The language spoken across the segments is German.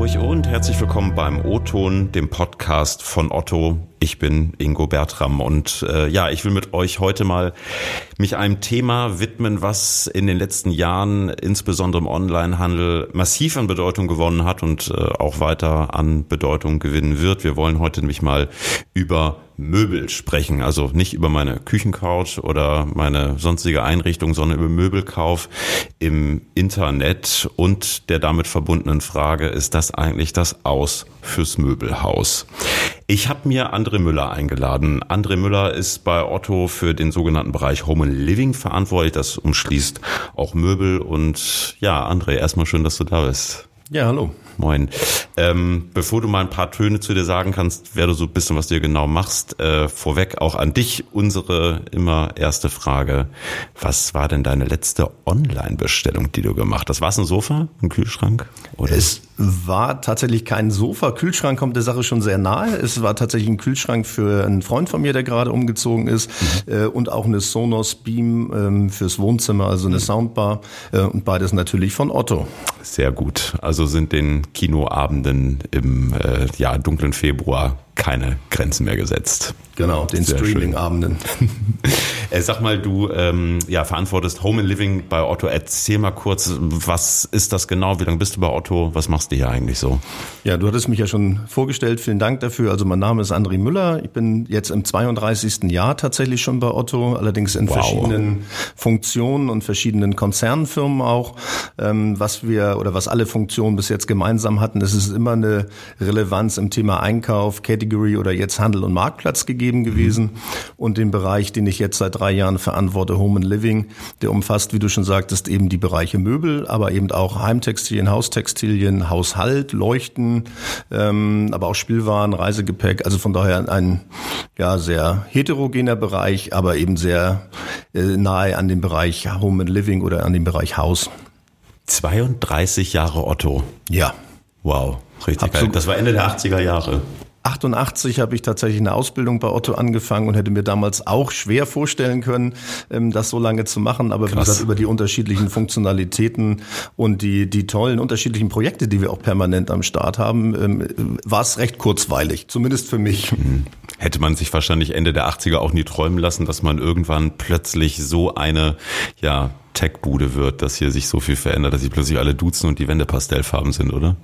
Hamburg und herzlich willkommen beim O-Ton, dem Podcast von Otto. Ich bin Ingo Bertram und äh, ja, ich will mit euch heute mal mich einem Thema widmen, was in den letzten Jahren insbesondere im Onlinehandel massiv an Bedeutung gewonnen hat und äh, auch weiter an Bedeutung gewinnen wird. Wir wollen heute nämlich mal über Möbel sprechen. Also nicht über meine Küchencouch oder meine sonstige Einrichtung, sondern über Möbelkauf im Internet und der damit verbundenen Frage, ist das eigentlich das Aus fürs Möbelhaus? Ich habe mir André Müller eingeladen. André Müller ist bei Otto für den sogenannten Bereich Home and Living verantwortlich. Das umschließt auch Möbel. Und ja, André, erstmal schön, dass du da bist. Ja, hallo. Moin. Ähm, bevor du mal ein paar Töne zu dir sagen kannst, wer du so bist und was du hier genau machst, äh, vorweg auch an dich unsere immer erste Frage. Was war denn deine letzte Online-Bestellung, die du gemacht hast? War es ein Sofa, ein Kühlschrank? Oder? Es war tatsächlich kein Sofa. Kühlschrank kommt der Sache schon sehr nahe. Es war tatsächlich ein Kühlschrank für einen Freund von mir, der gerade umgezogen ist mhm. äh, und auch eine Sonos Beam ähm, fürs Wohnzimmer, also eine mhm. Soundbar äh, und beides natürlich von Otto. Sehr gut. Also sind den Kinoabenden im äh, ja, dunklen Februar keine Grenzen mehr gesetzt. Genau, den Streaming-Abenden. Äh, sag mal, du ähm, ja, verantwortest Home and Living bei Otto. Erzähl mal kurz, was ist das genau? Wie lange bist du bei Otto? Was machst du hier eigentlich so? Ja, du hattest mich ja schon vorgestellt. Vielen Dank dafür. Also mein Name ist André Müller. Ich bin jetzt im 32. Jahr tatsächlich schon bei Otto, allerdings in wow. verschiedenen Funktionen und verschiedenen Konzernfirmen auch. Ähm, was wir oder was alle Funktionen bis jetzt gemeinsam hatten, ist es immer eine Relevanz im Thema Einkauf, Category oder jetzt Handel und Marktplatz gegeben gewesen. Und den Bereich, den ich jetzt seit drei Jahren verantworte, Home and Living. Der umfasst, wie du schon sagtest, eben die Bereiche Möbel, aber eben auch Heimtextilien, Haustextilien, Haushalt, Leuchten, ähm, aber auch Spielwaren, Reisegepäck. Also von daher ein ja sehr heterogener Bereich, aber eben sehr äh, nahe an dem Bereich Home and Living oder an dem Bereich Haus. 32 Jahre Otto. Ja. Wow, richtig geil. Das war Ende der 80er Jahre. 88 habe ich tatsächlich eine Ausbildung bei Otto angefangen und hätte mir damals auch schwer vorstellen können, ähm, das so lange zu machen. Aber Krass. wie gesagt, über die unterschiedlichen Funktionalitäten und die, die tollen unterschiedlichen Projekte, die wir auch permanent am Start haben, ähm, war es recht kurzweilig, zumindest für mich. Mhm. Hätte man sich wahrscheinlich Ende der 80er auch nie träumen lassen, dass man irgendwann plötzlich so eine, ja, Tech-Bude wird, dass hier sich so viel verändert, dass sich plötzlich alle duzen und die Wände pastellfarben sind, oder?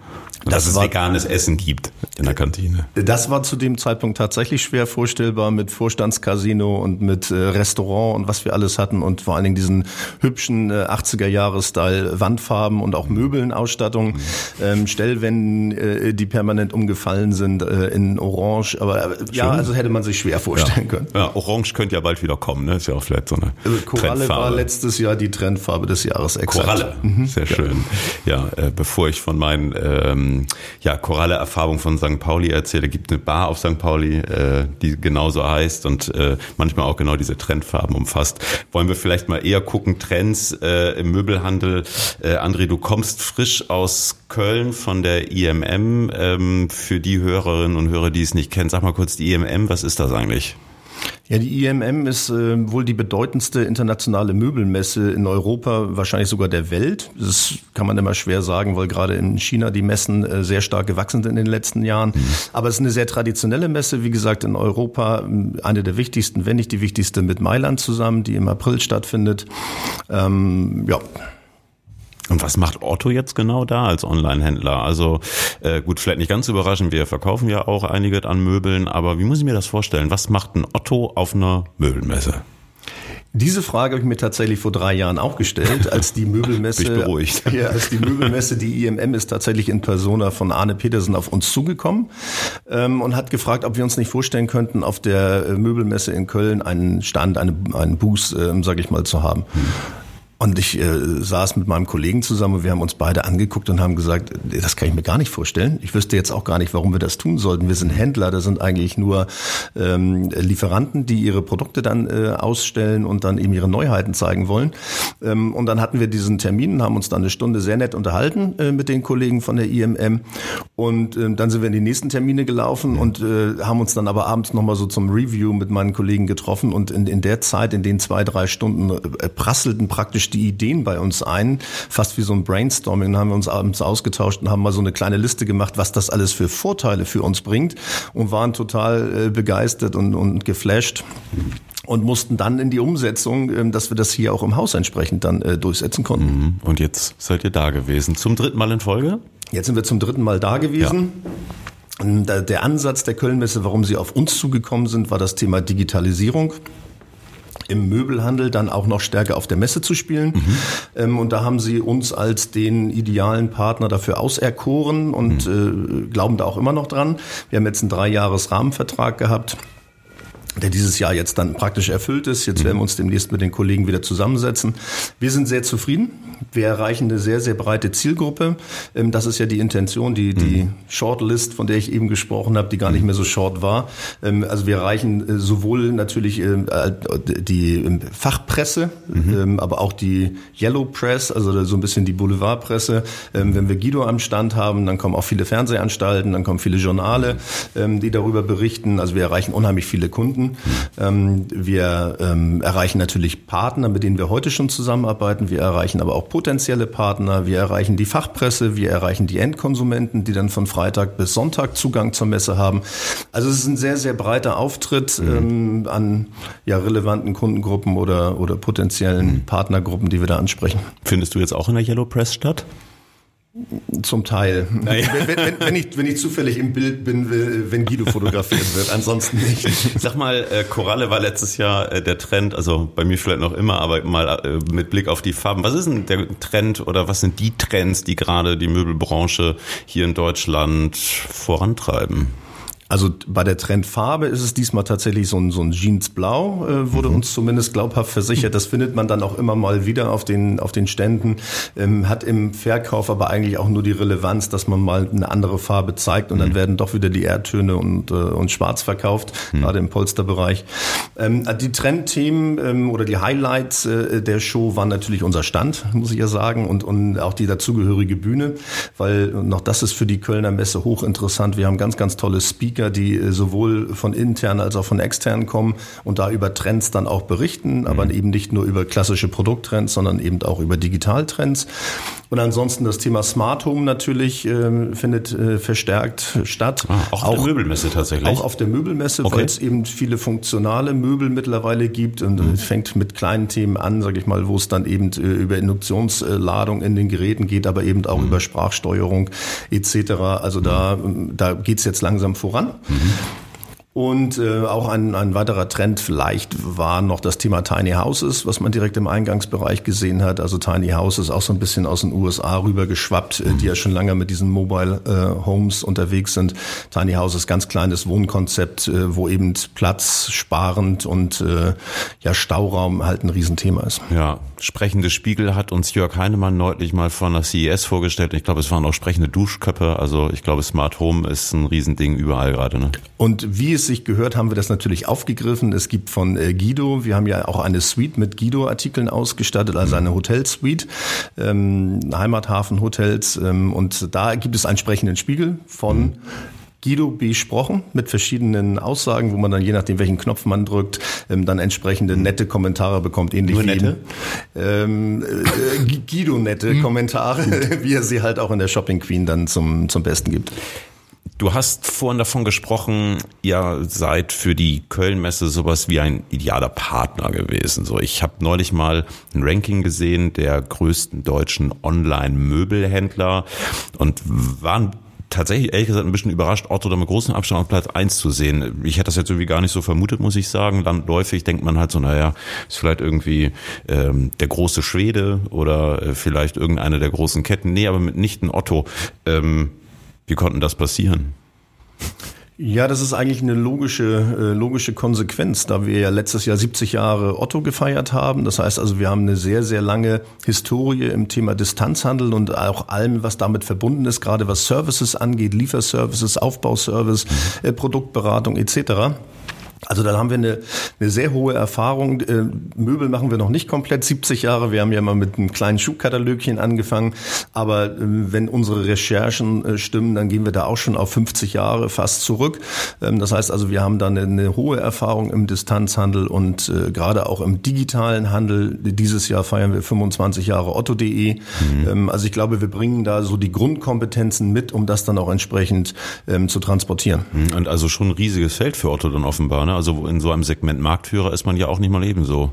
Und dass es veganes Essen gibt in der Kantine. Das war zu dem Zeitpunkt tatsächlich schwer vorstellbar mit Vorstandscasino und mit äh, Restaurant und was wir alles hatten und vor allen Dingen diesen hübschen äh, 80er-Jahre-Style Wandfarben und auch Möbeln, Ausstattung, mhm. ähm, Stellwänden, äh, die permanent umgefallen sind äh, in Orange. Aber äh, ja, also hätte man sich schwer vorstellen ja. können. Ja, Orange könnte ja bald wieder kommen, ne? Ist ja auch vielleicht so eine also Koralle Trendfarbe. war letztes Jahr die Trendfarbe des Jahres. Exakt. Koralle, mhm. sehr schön. Ja, äh, bevor ich von meinen ähm, ja, Koralle-Erfahrungen von St. Pauli erzähle, gibt eine Bar auf St. Pauli, äh, die genauso heißt und äh, manchmal auch genau diese Trendfarben umfasst. Wollen wir vielleicht mal eher gucken, Trends äh, im Möbelhandel. Äh, André, du kommst frisch aus Köln von der IMM. Ähm, für die Hörerinnen und Hörer, die es nicht kennen, sag mal kurz die IMM, was ist das eigentlich? Ja, die IMM ist äh, wohl die bedeutendste internationale Möbelmesse in Europa, wahrscheinlich sogar der Welt. Das kann man immer schwer sagen, weil gerade in China die Messen äh, sehr stark gewachsen sind in den letzten Jahren. Mhm. Aber es ist eine sehr traditionelle Messe, wie gesagt, in Europa eine der wichtigsten, wenn nicht die wichtigste mit Mailand zusammen, die im April stattfindet. Ähm, ja. Und was macht Otto jetzt genau da als Online-Händler? Also äh, gut, vielleicht nicht ganz überraschend, wir verkaufen ja auch einige an Möbeln, aber wie muss ich mir das vorstellen? Was macht ein Otto auf einer Möbelmesse? Diese Frage habe ich mir tatsächlich vor drei Jahren auch gestellt, als die Möbelmesse, Bin ich beruhigt. Ja, als die Möbelmesse, die IMM ist tatsächlich in Persona von Arne Petersen auf uns zugekommen ähm, und hat gefragt, ob wir uns nicht vorstellen könnten, auf der Möbelmesse in Köln einen Stand, eine, einen Booth, ähm, sage ich mal, zu haben. Hm. Und ich äh, saß mit meinem Kollegen zusammen und wir haben uns beide angeguckt und haben gesagt, das kann ich mir gar nicht vorstellen. Ich wüsste jetzt auch gar nicht, warum wir das tun sollten. Wir sind Händler, das sind eigentlich nur ähm, Lieferanten, die ihre Produkte dann äh, ausstellen und dann eben ihre Neuheiten zeigen wollen. Ähm, und dann hatten wir diesen Termin, haben uns dann eine Stunde sehr nett unterhalten äh, mit den Kollegen von der IMM. Und äh, dann sind wir in die nächsten Termine gelaufen und äh, haben uns dann aber abends nochmal so zum Review mit meinen Kollegen getroffen. Und in, in der Zeit, in den zwei, drei Stunden, äh, prasselten praktisch praktisch die Ideen bei uns ein, fast wie so ein Brainstorming. Dann haben wir uns abends ausgetauscht und haben mal so eine kleine Liste gemacht, was das alles für Vorteile für uns bringt und waren total äh, begeistert und, und geflasht und mussten dann in die Umsetzung, ähm, dass wir das hier auch im Haus entsprechend dann äh, durchsetzen konnten. Mhm. Und jetzt seid ihr da gewesen. Zum dritten Mal in Folge? Jetzt sind wir zum dritten Mal da gewesen. Ja. Der Ansatz der Kölnmesse, warum sie auf uns zugekommen sind, war das Thema Digitalisierung im Möbelhandel dann auch noch stärker auf der Messe zu spielen. Mhm. Ähm, und da haben sie uns als den idealen Partner dafür auserkoren und mhm. äh, glauben da auch immer noch dran. Wir haben jetzt einen Dreijahres Rahmenvertrag gehabt der dieses Jahr jetzt dann praktisch erfüllt ist. Jetzt werden wir uns demnächst mit den Kollegen wieder zusammensetzen. Wir sind sehr zufrieden. Wir erreichen eine sehr, sehr breite Zielgruppe. Ähm, das ist ja die Intention, die, die mhm. Shortlist, von der ich eben gesprochen habe, die gar nicht mehr so short war. Ähm, also wir erreichen äh, sowohl natürlich ähm, äh, die Fachpresse, mhm. aber auch die Yellow Press, also so ein bisschen die Boulevardpresse. Wenn wir Guido am Stand haben, dann kommen auch viele Fernsehanstalten, dann kommen viele Journale, die darüber berichten. Also wir erreichen unheimlich viele Kunden. Wir erreichen natürlich Partner, mit denen wir heute schon zusammenarbeiten. Wir erreichen aber auch potenzielle Partner, wir erreichen die Fachpresse, wir erreichen die Endkonsumenten, die dann von Freitag bis Sonntag Zugang zur Messe haben. Also es ist ein sehr, sehr breiter Auftritt mhm. ähm, an ja, relevanten Kundengruppen oder, oder potenziellen mhm. Partnergruppen, die wir da ansprechen. Findest du jetzt auch in der Yellow Press statt? Zum Teil. Naja. Wenn, wenn, wenn, ich, wenn ich zufällig im Bild bin, wenn Guido fotografiert wird, ansonsten nicht. Sag mal, äh, Koralle war letztes Jahr äh, der Trend, also bei mir vielleicht noch immer, aber mal äh, mit Blick auf die Farben. Was ist denn der Trend oder was sind die Trends, die gerade die Möbelbranche hier in Deutschland vorantreiben? Also bei der Trendfarbe ist es diesmal tatsächlich so ein, so ein Jeansblau, äh, wurde mhm. uns zumindest glaubhaft versichert. Das findet man dann auch immer mal wieder auf den, auf den Ständen. Ähm, hat im Verkauf aber eigentlich auch nur die Relevanz, dass man mal eine andere Farbe zeigt und mhm. dann werden doch wieder die Erdtöne und, äh, und Schwarz verkauft, mhm. gerade im Polsterbereich. Ähm, die Trendthemen ähm, oder die Highlights äh, der Show waren natürlich unser Stand, muss ich ja sagen, und, und auch die dazugehörige Bühne, weil noch das ist für die Kölner Messe hochinteressant. Wir haben ganz, ganz tolle Speaker Speaker, die äh, sowohl von intern als auch von extern kommen und da über Trends dann auch berichten, aber mhm. eben nicht nur über klassische Produkttrends, sondern eben auch über Digitaltrends. Und ansonsten das Thema Smart Home natürlich äh, findet äh, verstärkt statt. Ah, auch auf auch, der Möbelmesse tatsächlich. Auch auf der Möbelmesse, okay. weil es eben viele funktionale Möbel mittlerweile gibt und mhm. fängt mit kleinen Themen an, sage ich mal, wo es dann eben äh, über Induktionsladung in den Geräten geht, aber eben auch mhm. über Sprachsteuerung etc. Also da, da geht's jetzt langsam voran. Mhm. Und äh, auch ein, ein weiterer Trend vielleicht war noch das Thema Tiny Houses, was man direkt im Eingangsbereich gesehen hat. Also Tiny Houses auch so ein bisschen aus den USA rübergeschwappt, äh, die ja schon lange mit diesen Mobile äh, Homes unterwegs sind. Tiny Houses, ganz kleines Wohnkonzept, äh, wo eben Platz sparend und äh, ja Stauraum halt ein Riesenthema ist. Ja, sprechende Spiegel hat uns Jörg Heinemann neulich mal von der CES vorgestellt. Ich glaube, es waren auch sprechende Duschköpfe. Also ich glaube, Smart Home ist ein Riesending überall gerade. Ne? Und wie es sich gehört, haben wir das natürlich aufgegriffen. Es gibt von äh, Guido, wir haben ja auch eine Suite mit Guido-Artikeln ausgestattet, also eine Hotelsuite, ähm, Heimathafen-Hotels. Ähm, und da gibt es einen entsprechenden Spiegel von mhm. Guido besprochen mit verschiedenen Aussagen, wo man dann je nachdem, welchen Knopf man drückt, ähm, dann entsprechende nette Kommentare bekommt, ähnlich Nur nette? wie ähm, äh, Guido nette mhm. Kommentare, wie er sie halt auch in der Shopping Queen dann zum, zum Besten gibt. Du hast vorhin davon gesprochen, ihr seid für die Kölnmesse sowas wie ein idealer Partner gewesen. So, ich habe neulich mal ein Ranking gesehen der größten deutschen Online-Möbelhändler und waren tatsächlich ehrlich gesagt ein bisschen überrascht, Otto da mit großem Abstand auf Platz eins zu sehen. Ich hätte das jetzt irgendwie gar nicht so vermutet, muss ich sagen. Landläufig denkt man halt so, naja, ist vielleicht irgendwie ähm, der große Schwede oder äh, vielleicht irgendeine der großen Ketten. Nee, aber mitnichten Otto. Ähm, wie konnten das passieren? Ja, das ist eigentlich eine logische, äh, logische Konsequenz, da wir ja letztes Jahr 70 Jahre Otto gefeiert haben. Das heißt also, wir haben eine sehr, sehr lange Historie im Thema Distanzhandel und auch allem, was damit verbunden ist, gerade was Services angeht, Lieferservices, Aufbauservice, mhm. Produktberatung etc. Also da haben wir eine, eine sehr hohe Erfahrung. Äh, Möbel machen wir noch nicht komplett 70 Jahre. Wir haben ja mal mit einem kleinen Schuhkatalogchen angefangen. Aber äh, wenn unsere Recherchen äh, stimmen, dann gehen wir da auch schon auf 50 Jahre fast zurück. Ähm, das heißt also, wir haben da eine, eine hohe Erfahrung im Distanzhandel und gerade auch im digitalen Handel. Dieses Jahr feiern wir 25 Jahre Otto.de. Mhm. Ähm, also ich glaube, wir bringen da so die Grundkompetenzen mit, um das dann auch entsprechend ähm, zu transportieren. Mhm. Und also schon ein riesiges Feld für Otto dann offenbar. Ne? Also in so einem Segment Marktführer ist man ja auch nicht mal ebenso.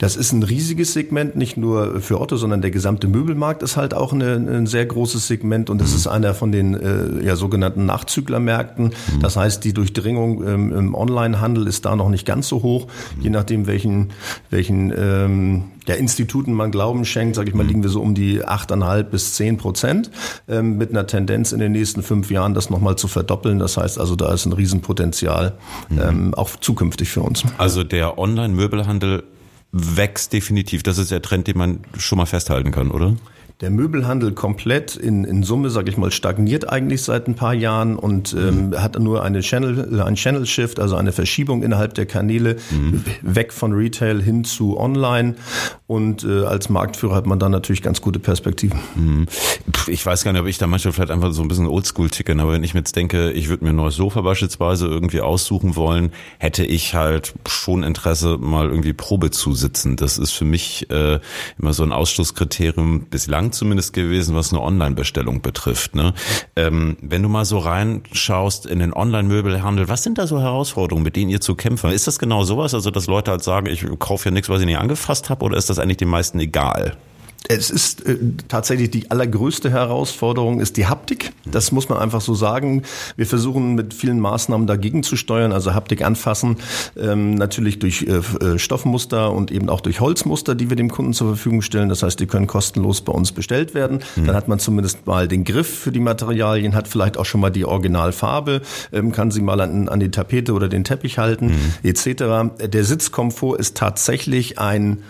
Das ist ein riesiges Segment, nicht nur für Otto, sondern der gesamte Möbelmarkt ist halt auch eine, ein sehr großes Segment und das mhm. ist einer von den äh, ja, sogenannten Nachzüglermärkten. Mhm. Das heißt, die Durchdringung ähm, im Onlinehandel ist da noch nicht ganz so hoch, mhm. je nachdem welchen welchen ähm, ja, Instituten man Glauben schenkt, sage ich mal, liegen wir so um die 8,5 bis 10 Prozent ähm, mit einer Tendenz in den nächsten fünf Jahren das nochmal zu verdoppeln. Das heißt also, da ist ein Riesenpotenzial ähm, auch zukünftig für uns. Also der Online-Möbelhandel wächst definitiv. Das ist der Trend, den man schon mal festhalten kann, oder? Der Möbelhandel komplett in, in Summe, sage ich mal, stagniert eigentlich seit ein paar Jahren und ähm, mhm. hat nur eine Channel, ein Channel Shift, also eine Verschiebung innerhalb der Kanäle mhm. weg von Retail hin zu Online. Und äh, als Marktführer hat man dann natürlich ganz gute Perspektiven. Mhm. Ich weiß gar nicht, ob ich da manchmal vielleicht einfach so ein bisschen Oldschool ticken, aber wenn ich mir jetzt denke, ich würde mir ein neues Sofa beispielsweise irgendwie aussuchen wollen, hätte ich halt schon Interesse, mal irgendwie Probe zu sitzen. Das ist für mich äh, immer so ein Ausschlusskriterium bislang zumindest gewesen, was eine Online-Bestellung betrifft. Ne? Ähm, wenn du mal so reinschaust in den Online-Möbelhandel, was sind da so Herausforderungen, mit denen ihr zu kämpfen? Ist das genau sowas, also dass Leute halt sagen, ich kaufe ja nichts, was ich nicht angefasst habe, oder ist das eigentlich den meisten egal? Es ist äh, tatsächlich die allergrößte Herausforderung ist die Haptik. Das muss man einfach so sagen. Wir versuchen mit vielen Maßnahmen dagegen zu steuern, also Haptik anfassen, ähm, natürlich durch äh, äh, Stoffmuster und eben auch durch Holzmuster, die wir dem Kunden zur Verfügung stellen. Das heißt, die können kostenlos bei uns bestellt werden. Mhm. Dann hat man zumindest mal den Griff für die Materialien, hat vielleicht auch schon mal die Originalfarbe, ähm, kann sie mal an, an die Tapete oder den Teppich halten, mhm. etc. Der Sitzkomfort ist tatsächlich ein,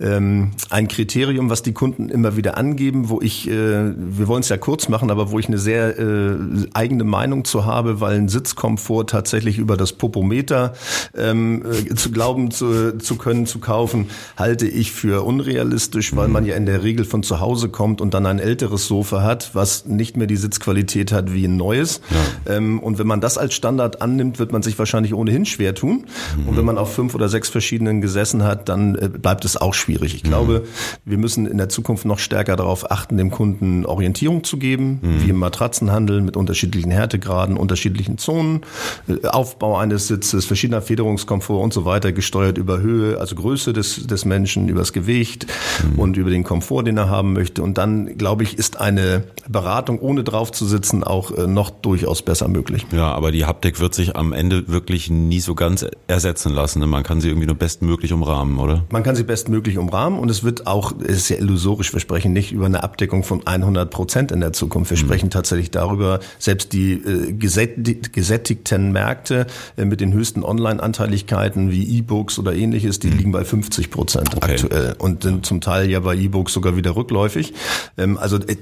ähm, ein Kriterium, was die Kunden immer wieder angeben, wo ich, äh, wir wollen es ja kurz machen, aber wo ich eine sehr äh, eigene Meinung zu habe, weil ein Sitzkomfort tatsächlich über das Popometer ähm, äh, zu glauben zu, zu können, zu kaufen, halte ich für unrealistisch, weil man ja in der Regel von zu Hause kommt und dann ein älteres Sofa hat, was nicht mehr die Sitzqualität hat wie ein neues. Ja. Ähm, und wenn man das als Standard annimmt, wird man sich wahrscheinlich ohnehin schwer tun. Mhm. Und wenn man auf fünf oder sechs verschiedenen gesessen hat, dann äh, bleibt es auch schwierig. Ich mhm. glaube, wir müssen in der Zukunft noch stärker darauf achten, dem Kunden Orientierung zu geben, mhm. wie im Matratzenhandel mit unterschiedlichen Härtegraden, unterschiedlichen Zonen, äh, Aufbau eines Sitzes, verschiedener Federungskomfort und so weiter, gesteuert über Höhe, also Größe des, des Menschen, über das Gewicht mhm. und über den Komfort, den er haben möchte. Und dann, glaube ich, ist eine Beratung, ohne drauf zu sitzen, auch äh, noch durchaus besser möglich. Ja, aber die Haptik wird sich am Ende wirklich nie so ganz ersetzen lassen. Ne? Man kann sie irgendwie nur bestmöglich umrahmen, oder? Man kann sie bestmöglich umrahmen und es wird auch, es ist ja illusorisch, wir sprechen nicht über eine Abdeckung von 100 Prozent in der Zukunft. Wir mhm. sprechen tatsächlich darüber, selbst die äh, gesättigten Märkte äh, mit den höchsten Online-Anteiligkeiten wie E-Books oder ähnliches, die mhm. liegen bei 50 Prozent okay. aktuell und sind zum Teil ja bei E-Books sogar wieder rückläufig. Ähm, also äh,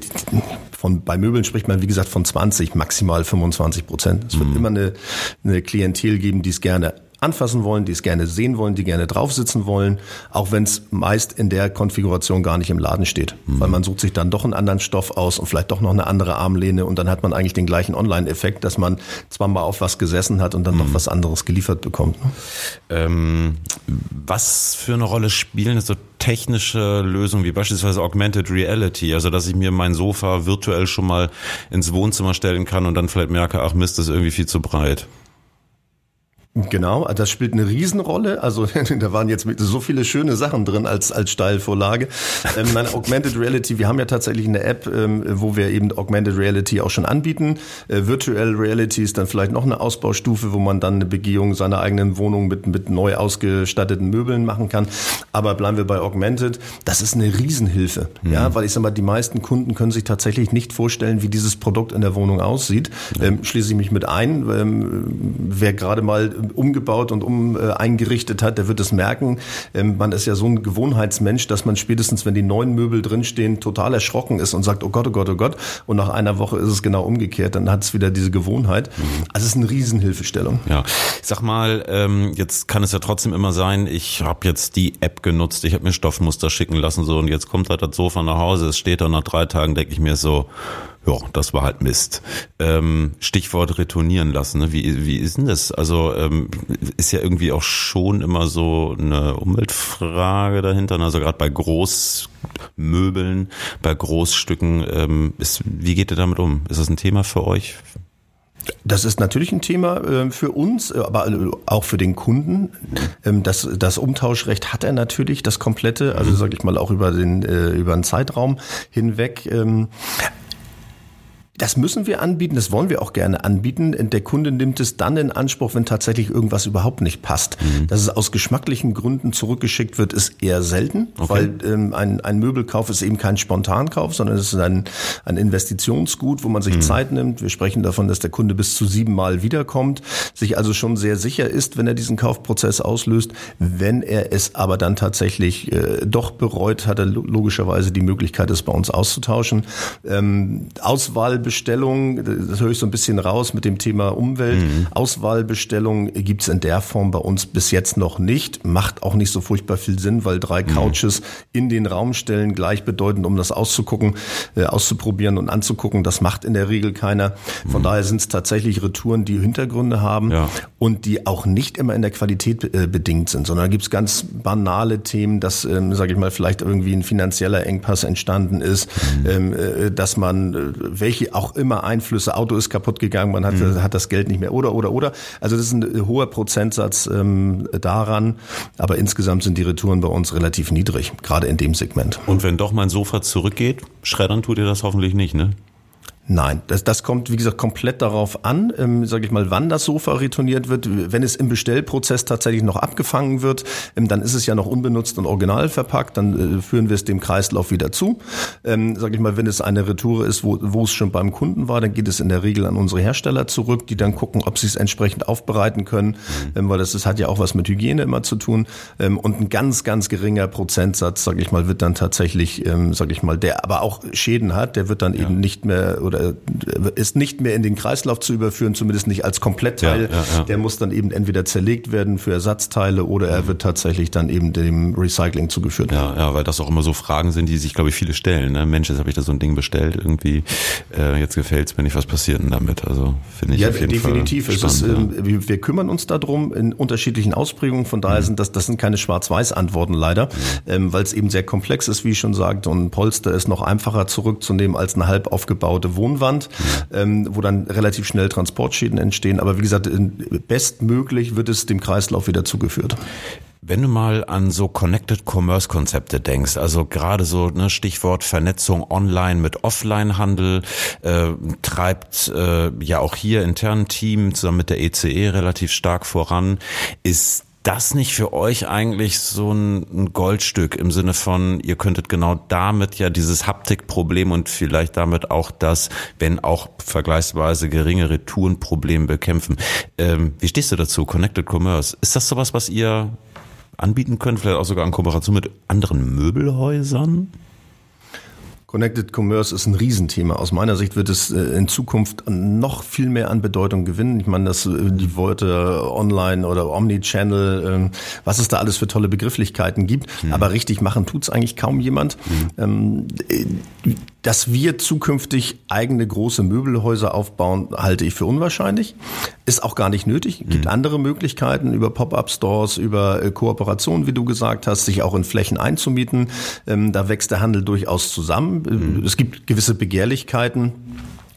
von, bei Möbeln spricht man, wie gesagt, von 20, maximal 25 Prozent. Es wird mhm. immer eine, eine Klientel geben, die es gerne anfassen wollen, die es gerne sehen wollen, die gerne draufsitzen wollen, auch wenn es meist in der Konfiguration gar nicht im Laden steht. Mhm. Weil man sucht sich dann doch einen anderen Stoff aus und vielleicht doch noch eine andere Armlehne und dann hat man eigentlich den gleichen Online-Effekt, dass man zwar mal auf was gesessen hat und dann mhm. noch was anderes geliefert bekommt. Ne? Ähm, was für eine Rolle spielen so technische Lösungen wie beispielsweise Augmented Reality, also dass ich mir mein Sofa virtuell schon mal ins Wohnzimmer stellen kann und dann vielleicht merke, ach Mist, das ist irgendwie viel zu breit. Genau, das spielt eine Riesenrolle. Also da waren jetzt so viele schöne Sachen drin als als Steilvorlage. Ähm, meine Augmented Reality, wir haben ja tatsächlich eine App, ähm, wo wir eben Augmented Reality auch schon anbieten. Äh, Virtual Reality ist dann vielleicht noch eine Ausbaustufe, wo man dann eine Begehung seiner eigenen Wohnung mit mit neu ausgestatteten Möbeln machen kann. Aber bleiben wir bei Augmented, das ist eine Riesenhilfe, mhm. ja, weil ich sag mal, die meisten Kunden können sich tatsächlich nicht vorstellen, wie dieses Produkt in der Wohnung aussieht. Ähm, schließe ich mich mit ein. Ähm, wer gerade mal umgebaut und um äh, eingerichtet hat, der wird es merken. Ähm, man ist ja so ein Gewohnheitsmensch, dass man spätestens, wenn die neuen Möbel drinstehen, total erschrocken ist und sagt, oh Gott, oh Gott, oh Gott. Und nach einer Woche ist es genau umgekehrt. Dann hat es wieder diese Gewohnheit. Mhm. Also es ist eine Riesenhilfestellung. Ja, ich sag mal, ähm, jetzt kann es ja trotzdem immer sein, ich habe jetzt die App genutzt, ich habe mir Stoffmuster schicken lassen so und jetzt kommt halt das Sofa nach Hause, es steht da nach drei Tagen, denke ich mir so, ja, das war halt Mist. Ähm, Stichwort retournieren lassen. Ne? Wie, wie ist denn das? Also ähm, ist ja irgendwie auch schon immer so eine Umweltfrage dahinter. Also gerade bei Großmöbeln, bei Großstücken, ähm, ist, wie geht ihr damit um? Ist das ein Thema für euch? Das ist natürlich ein Thema äh, für uns, äh, aber äh, auch für den Kunden. Ähm, das, das Umtauschrecht hat er natürlich, das komplette, also sage ich mal auch über den über einen Zeitraum hinweg. Das müssen wir anbieten, das wollen wir auch gerne anbieten. Der Kunde nimmt es dann in Anspruch, wenn tatsächlich irgendwas überhaupt nicht passt. Mhm. Dass es aus geschmacklichen Gründen zurückgeschickt wird, ist eher selten, okay. weil ähm, ein, ein Möbelkauf ist eben kein Spontankauf, sondern es ist ein, ein Investitionsgut, wo man sich mhm. Zeit nimmt. Wir sprechen davon, dass der Kunde bis zu siebenmal wiederkommt, sich also schon sehr sicher ist, wenn er diesen Kaufprozess auslöst. Wenn er es aber dann tatsächlich äh, doch bereut, hat er logischerweise die Möglichkeit, es bei uns auszutauschen. Ähm, Auswahl Auswahlbestellung, das höre ich so ein bisschen raus mit dem Thema Umwelt. Mhm. Auswahlbestellung gibt es in der Form bei uns bis jetzt noch nicht. Macht auch nicht so furchtbar viel Sinn, weil drei mhm. Couches in den Raum stellen, gleichbedeutend, um das auszugucken, äh, auszuprobieren und anzugucken. Das macht in der Regel keiner. Von mhm. daher sind es tatsächlich Retouren, die Hintergründe haben ja. und die auch nicht immer in der Qualität äh, bedingt sind, sondern da gibt es ganz banale Themen, dass, ähm, sage ich mal, vielleicht irgendwie ein finanzieller Engpass entstanden ist, mhm. ähm, äh, dass man welche auch immer Einflüsse. Auto ist kaputt gegangen, man hat, mhm. hat das Geld nicht mehr oder oder oder. Also das ist ein hoher Prozentsatz ähm, daran, aber insgesamt sind die Retouren bei uns relativ niedrig, gerade in dem Segment. Und wenn doch mein Sofa zurückgeht, schreddern tut ihr das hoffentlich nicht, ne? Nein, das, das kommt, wie gesagt, komplett darauf an, ähm, sage ich mal, wann das Sofa retourniert wird. Wenn es im Bestellprozess tatsächlich noch abgefangen wird, ähm, dann ist es ja noch unbenutzt und original verpackt, dann äh, führen wir es dem Kreislauf wieder zu. Ähm, sage ich mal, wenn es eine Retour ist, wo, wo es schon beim Kunden war, dann geht es in der Regel an unsere Hersteller zurück, die dann gucken, ob sie es entsprechend aufbereiten können, mhm. ähm, weil das, das hat ja auch was mit Hygiene immer zu tun. Ähm, und ein ganz, ganz geringer Prozentsatz, sage ich mal, wird dann tatsächlich, ähm, sage ich mal, der aber auch Schäden hat, der wird dann ja. eben nicht mehr oder äh, ist nicht mehr in den Kreislauf zu überführen, zumindest nicht als Komplettteil. Ja, ja, ja. Der muss dann eben entweder zerlegt werden für Ersatzteile oder er wird tatsächlich dann eben dem Recycling zugeführt. Ja, ja, weil das auch immer so Fragen sind, die sich, glaube ich, viele stellen. Ne? Mensch, jetzt habe ich da so ein Ding bestellt, irgendwie, äh, jetzt gefällt's mir nicht, was passiert denn damit? Also finde ich ja, auf jeden definitiv. Fall spannend, ist, äh, wir kümmern uns darum in unterschiedlichen Ausprägungen. Von daher mhm. sind das, das sind keine Schwarz-Weiß-Antworten leider, mhm. ähm, weil es eben sehr komplex ist, wie ich schon sagte, und ein Polster ist noch einfacher zurückzunehmen als eine halb aufgebaute Wohnwand. Ähm, wo dann relativ schnell Transportschäden entstehen. Aber wie gesagt, bestmöglich wird es dem Kreislauf wieder zugeführt. Wenn du mal an so Connected Commerce Konzepte denkst, also gerade so ne, Stichwort Vernetzung Online mit Offline-Handel, äh, treibt äh, ja auch hier internen Team zusammen mit der ECE e relativ stark voran, ist das nicht für euch eigentlich so ein, Goldstück im Sinne von, ihr könntet genau damit ja dieses Haptikproblem und vielleicht damit auch das, wenn auch vergleichsweise geringe Retourenproblem bekämpfen. Ähm, wie stehst du dazu, Connected Commerce? Ist das sowas, was ihr anbieten könnt, vielleicht auch sogar in Kooperation mit anderen Möbelhäusern? Connected Commerce ist ein Riesenthema. Aus meiner Sicht wird es äh, in Zukunft noch viel mehr an Bedeutung gewinnen. Ich meine, dass äh, die Worte Online oder Omnichannel, ähm, was es da alles für tolle Begrifflichkeiten gibt. Mhm. Aber richtig machen tut's eigentlich kaum jemand. Mhm. Dass wir zukünftig eigene große Möbelhäuser aufbauen, halte ich für unwahrscheinlich. Ist auch gar nicht nötig. Gibt mhm. andere Möglichkeiten über Pop-up-Stores, über äh, Kooperationen, wie du gesagt hast, sich auch in Flächen einzumieten. Ähm, da wächst der Handel durchaus zusammen. Mhm. Es gibt gewisse Begehrlichkeiten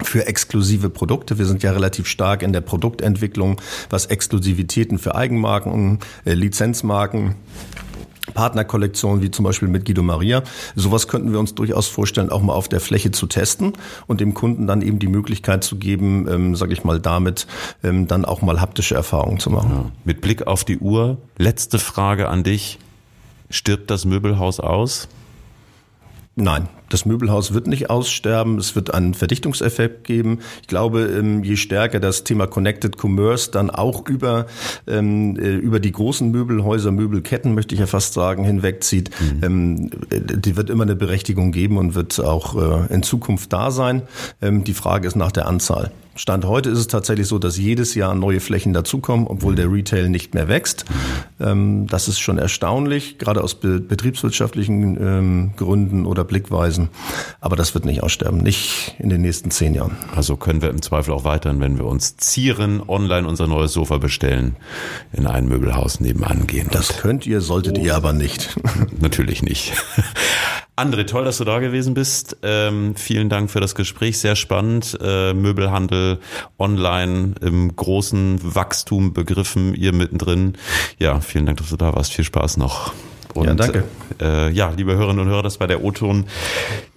für exklusive Produkte. Wir sind ja relativ stark in der Produktentwicklung, was Exklusivitäten für Eigenmarken, äh, Lizenzmarken Partnerkollektionen wie zum Beispiel mit Guido Maria. Sowas könnten wir uns durchaus vorstellen, auch mal auf der Fläche zu testen und dem Kunden dann eben die Möglichkeit zu geben, ähm, sage ich mal, damit ähm, dann auch mal haptische Erfahrungen zu machen. Ja. Mit Blick auf die Uhr, letzte Frage an dich. Stirbt das Möbelhaus aus? Nein, das Möbelhaus wird nicht aussterben. Es wird einen Verdichtungseffekt geben. Ich glaube, ähm, je stärker das Thema Connected Commerce dann auch über, ähm, äh, über die großen Möbelhäuser, Möbelketten, möchte ich ja fast sagen, hinwegzieht, mhm. Ähm, die wird immer eine Berechtigung geben und wird auch äh, in Zukunft da sein. Die Frage ist nach der Anzahl. Stand heute ist es tatsächlich so, dass jedes Jahr neue Flächen dazukommen, obwohl der Retail nicht mehr wächst. Ähm, das ist schon erstaunlich, gerade aus betriebswirtschaftlichen ähm, Gründen oder Blickweisen. Aber das wird nicht aussterben, nicht in den nächsten zehn Jahren. Also können wir im Zweifel auch weiterhin, wenn wir uns zieren, online unser neues Sofa bestellen, in ein Möbelhaus nebenan gehen. Das könnt ihr, solltet oh. ihr aber nicht. Natürlich nicht. André, toll, dass du da gewesen bist. Ähm, vielen Dank für das Gespräch, sehr spannend. Äh, Möbelhandel online im großen Wachstum begriffen, ihr mittendrin. Ja, vielen Dank, dass du da warst. Viel Spaß noch. Und, ja, danke. Äh, ja, liebe Hörerinnen und Hörer, das war der O-Ton.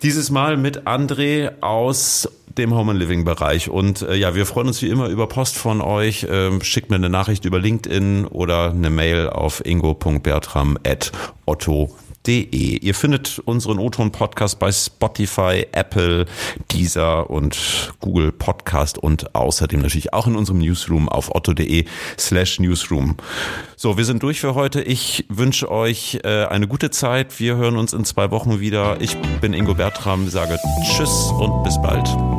Dieses Mal mit André aus dem Home and Living Bereich. Und äh, ja, wir freuen uns wie immer über Post von euch. Ähm, schickt mir eine Nachricht über LinkedIn oder eine Mail auf ingo.bertram.otto.de www.o-ton.de. Ihr findet unseren O-Ton Podcast bei Spotify, Apple, Deezer und Google Podcast und außerdem natürlich auch in unserem Newsroom auf otto.de slash newsroom. So, wir sind durch für heute. Ich wünsche euch äh, eine gute Zeit. Wir hören uns in zwei Wochen wieder. Ich bin Ingo Bertram, sage Tschüss und bis bald.